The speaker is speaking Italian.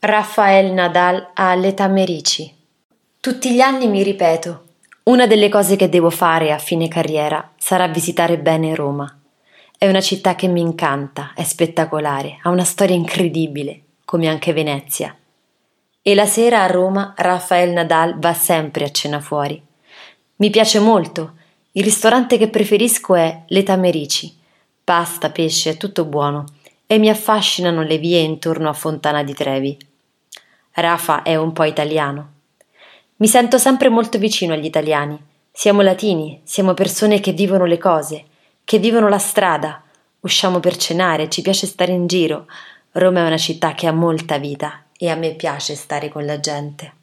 Rafael Nadal a L'età Merici. Tutti gli anni mi ripeto, una delle cose che devo fare a fine carriera sarà visitare bene Roma. È una città che mi incanta, è spettacolare, ha una storia incredibile, come anche Venezia. E la sera a Roma Rafael Nadal va sempre a cena fuori. Mi piace molto. Il ristorante che preferisco è L'età Merici. Pasta, pesce, è tutto buono e mi affascinano le vie intorno a Fontana di Trevi. Rafa è un po' italiano. Mi sento sempre molto vicino agli italiani. Siamo latini, siamo persone che vivono le cose, che vivono la strada. Usciamo per cenare, ci piace stare in giro. Roma è una città che ha molta vita e a me piace stare con la gente.